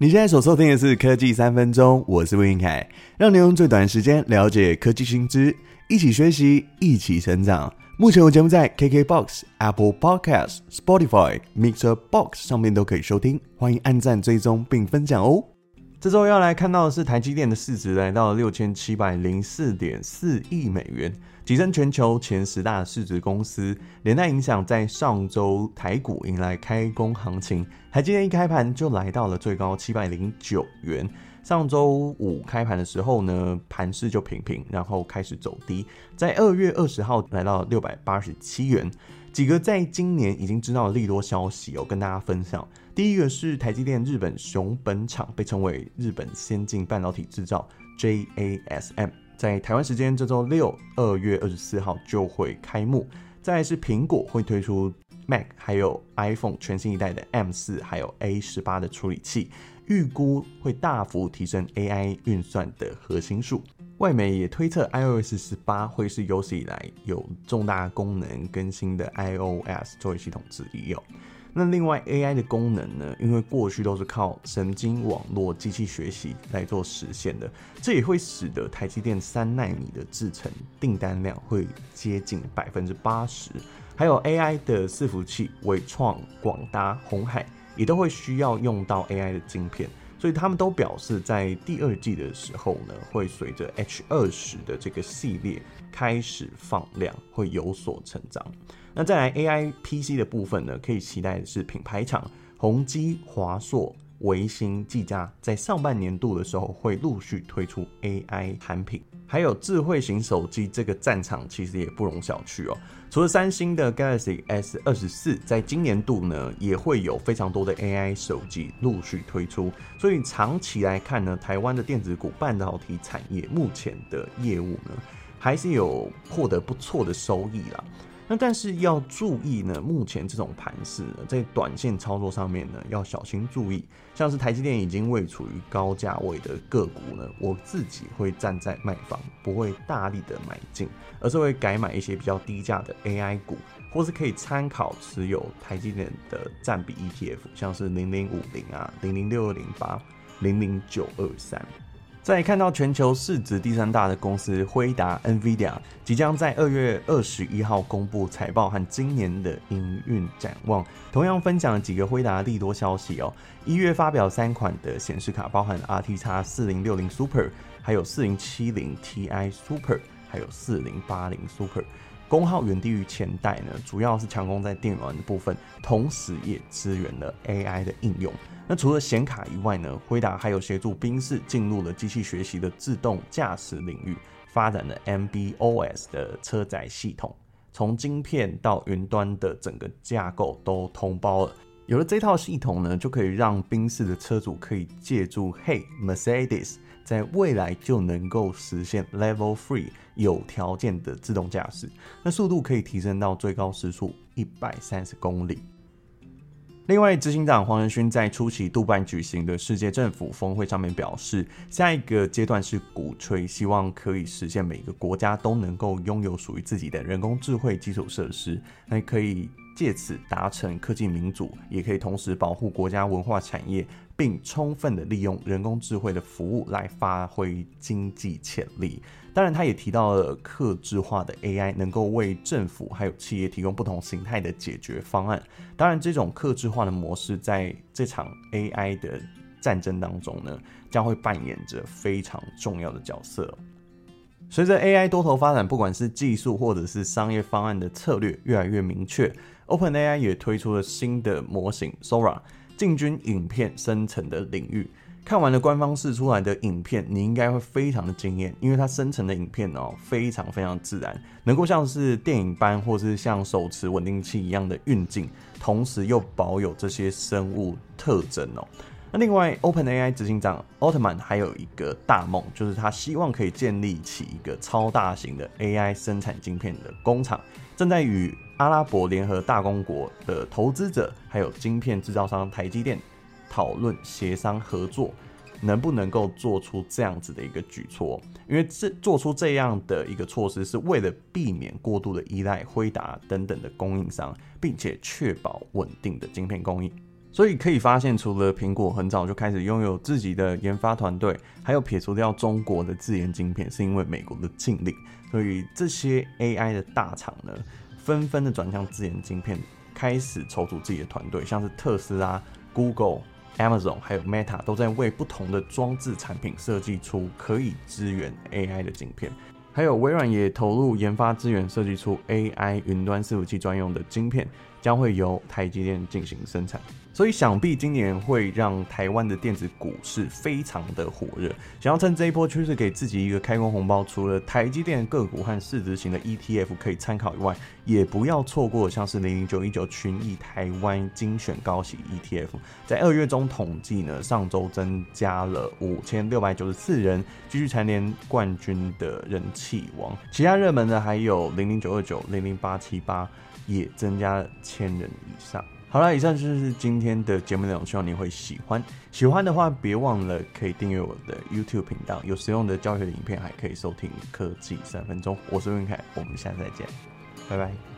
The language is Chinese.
你现在所收听的是科技三分钟，我是魏云凯，让你用最短时间了解科技新知，一起学习，一起成长。目前我节目在 KKBOX、Apple Podcast、Spotify、Mixer Box 上面都可以收听，欢迎按赞、追踪并分享哦。这周要来看到的是台积电的市值来到六千七百零四点四亿美元，跻身全球前十大市值公司，连带影响在上周台股迎来开工行情，台积电一开盘就来到了最高七百零九元。上周五开盘的时候呢，盘势就平平，然后开始走低，在二月二十号来到六百八十七元。几个在今年已经知道的利多消息哦，跟大家分享。第一个是台积电日本熊本厂，被称为日本先进半导体制造 JASM，在台湾时间这周六二月二十四号就会开幕。再来是苹果会推出 Mac 还有 iPhone 全新一代的 M 四还有 A 十八的处理器，预估会大幅提升 AI 运算的核心数。外媒也推测，iOS 十八会是有史以来有重大功能更新的 iOS 作为系统之一哦。那另外 AI 的功能呢？因为过去都是靠神经网络机器学习来做实现的，这也会使得台积电三纳米的制程订单量会接近百分之八十。还有 AI 的伺服器，伟创、广达、鸿海也都会需要用到 AI 的晶片。所以他们都表示，在第二季的时候呢，会随着 H 二十的这个系列开始放量，会有所成长。那再来 AI PC 的部分呢，可以期待的是品牌厂宏基、华硕。微星、技嘉在上半年度的时候会陆续推出 AI 产品，还有智慧型手机这个战场其实也不容小觑哦。除了三星的 Galaxy S 二十四，在今年度呢也会有非常多的 AI 手机陆续推出，所以长期来看呢，台湾的电子股半导体产业目前的业务呢还是有获得不错的收益啦。那但是要注意呢，目前这种盘势呢，在短线操作上面呢，要小心注意。像是台积电已经位处于高价位的个股呢，我自己会站在卖方，不会大力的买进，而是会改买一些比较低价的 AI 股，或是可以参考持有台积电的占比 ETF，像是零零五零啊、零零六二零八、零零九二三。再看到全球市值第三大的公司辉达 （NVIDIA） 即将在二月二十一号公布财报和今年的营运展望，同样分享了几个辉达利多消息哦。一月发表三款的显示卡，包含 RTX 四零六零 Super，还有四零七零 Ti Super，还有四零八零 Super。功耗远低于前代呢，主要是强攻在电源的部分，同时也支援了 AI 的应用。那除了显卡以外呢，辉达还有协助宾士进入了机器学习的自动驾驶领域，发展了 MB.OS 的车载系统，从晶片到云端的整个架构都通包了。有了这套系统呢，就可以让宾士的车主可以借助 Hey Mercedes，在未来就能够实现 Level Three 有条件的自动驾驶，那速度可以提升到最高时速一百三十公里。另外，执行长黄仁勋在出席杜拜举行的世界政府峰会上面表示，下一个阶段是鼓吹，希望可以实现每个国家都能够拥有属于自己的人工智慧基础设施，那可以借此达成科技民主，也可以同时保护国家文化产业，并充分的利用人工智慧的服务来发挥经济潜力。当然，他也提到了客制化的 AI 能够为政府还有企业提供不同形态的解决方案。当然，这种客制化的模式在这场 AI 的战争当中呢，将会扮演着非常重要的角色。随着 AI 多头发展，不管是技术或者是商业方案的策略越来越明确，OpenAI 也推出了新的模型 Sora，进军影片生成的领域。看完了官方试出来的影片，你应该会非常的惊艳，因为它生成的影片哦，非常非常自然，能够像是电影般，或是像手持稳定器一样的运镜，同时又保有这些生物特征哦。那另外，OpenAI 执行长奥特曼还有一个大梦，就是他希望可以建立起一个超大型的 AI 生产晶片的工厂，正在与阿拉伯联合大公国的投资者，还有晶片制造商台积电。讨论协商合作，能不能够做出这样子的一个举措？因为这做出这样的一个措施，是为了避免过度的依赖辉达等等的供应商，并且确保稳定的晶片供应。所以可以发现，除了苹果很早就开始拥有自己的研发团队，还有撇除掉中国的自研晶片，是因为美国的禁令。所以这些 AI 的大厂呢，纷纷的转向自研晶片，开始筹组自己的团队，像是特斯拉、Google、Amazon 还有 Meta 都在为不同的装置产品设计出可以支援 AI 的晶片。还有微软也投入研发资源，设计出 AI 云端伺服器专用的晶片，将会由台积电进行生产。所以想必今年会让台湾的电子股市非常的火热。想要趁这一波趋势给自己一个开工红包，除了台积电个股和市值型的 ETF 可以参考以外，也不要错过像是零零九一九群益台湾精选高息 ETF。在二月中统计呢，上周增加了五千六百九十四人，继续蝉联冠军的人气王。其他热门的还有零零九二九、零零八七八，也增加了千人以上。好了，以上就是今天的节目内容，希望你会喜欢。喜欢的话，别忘了可以订阅我的 YouTube 频道，有实用的教学影片，还可以收听科技三分钟。我是文凯，我们下次再见，拜拜。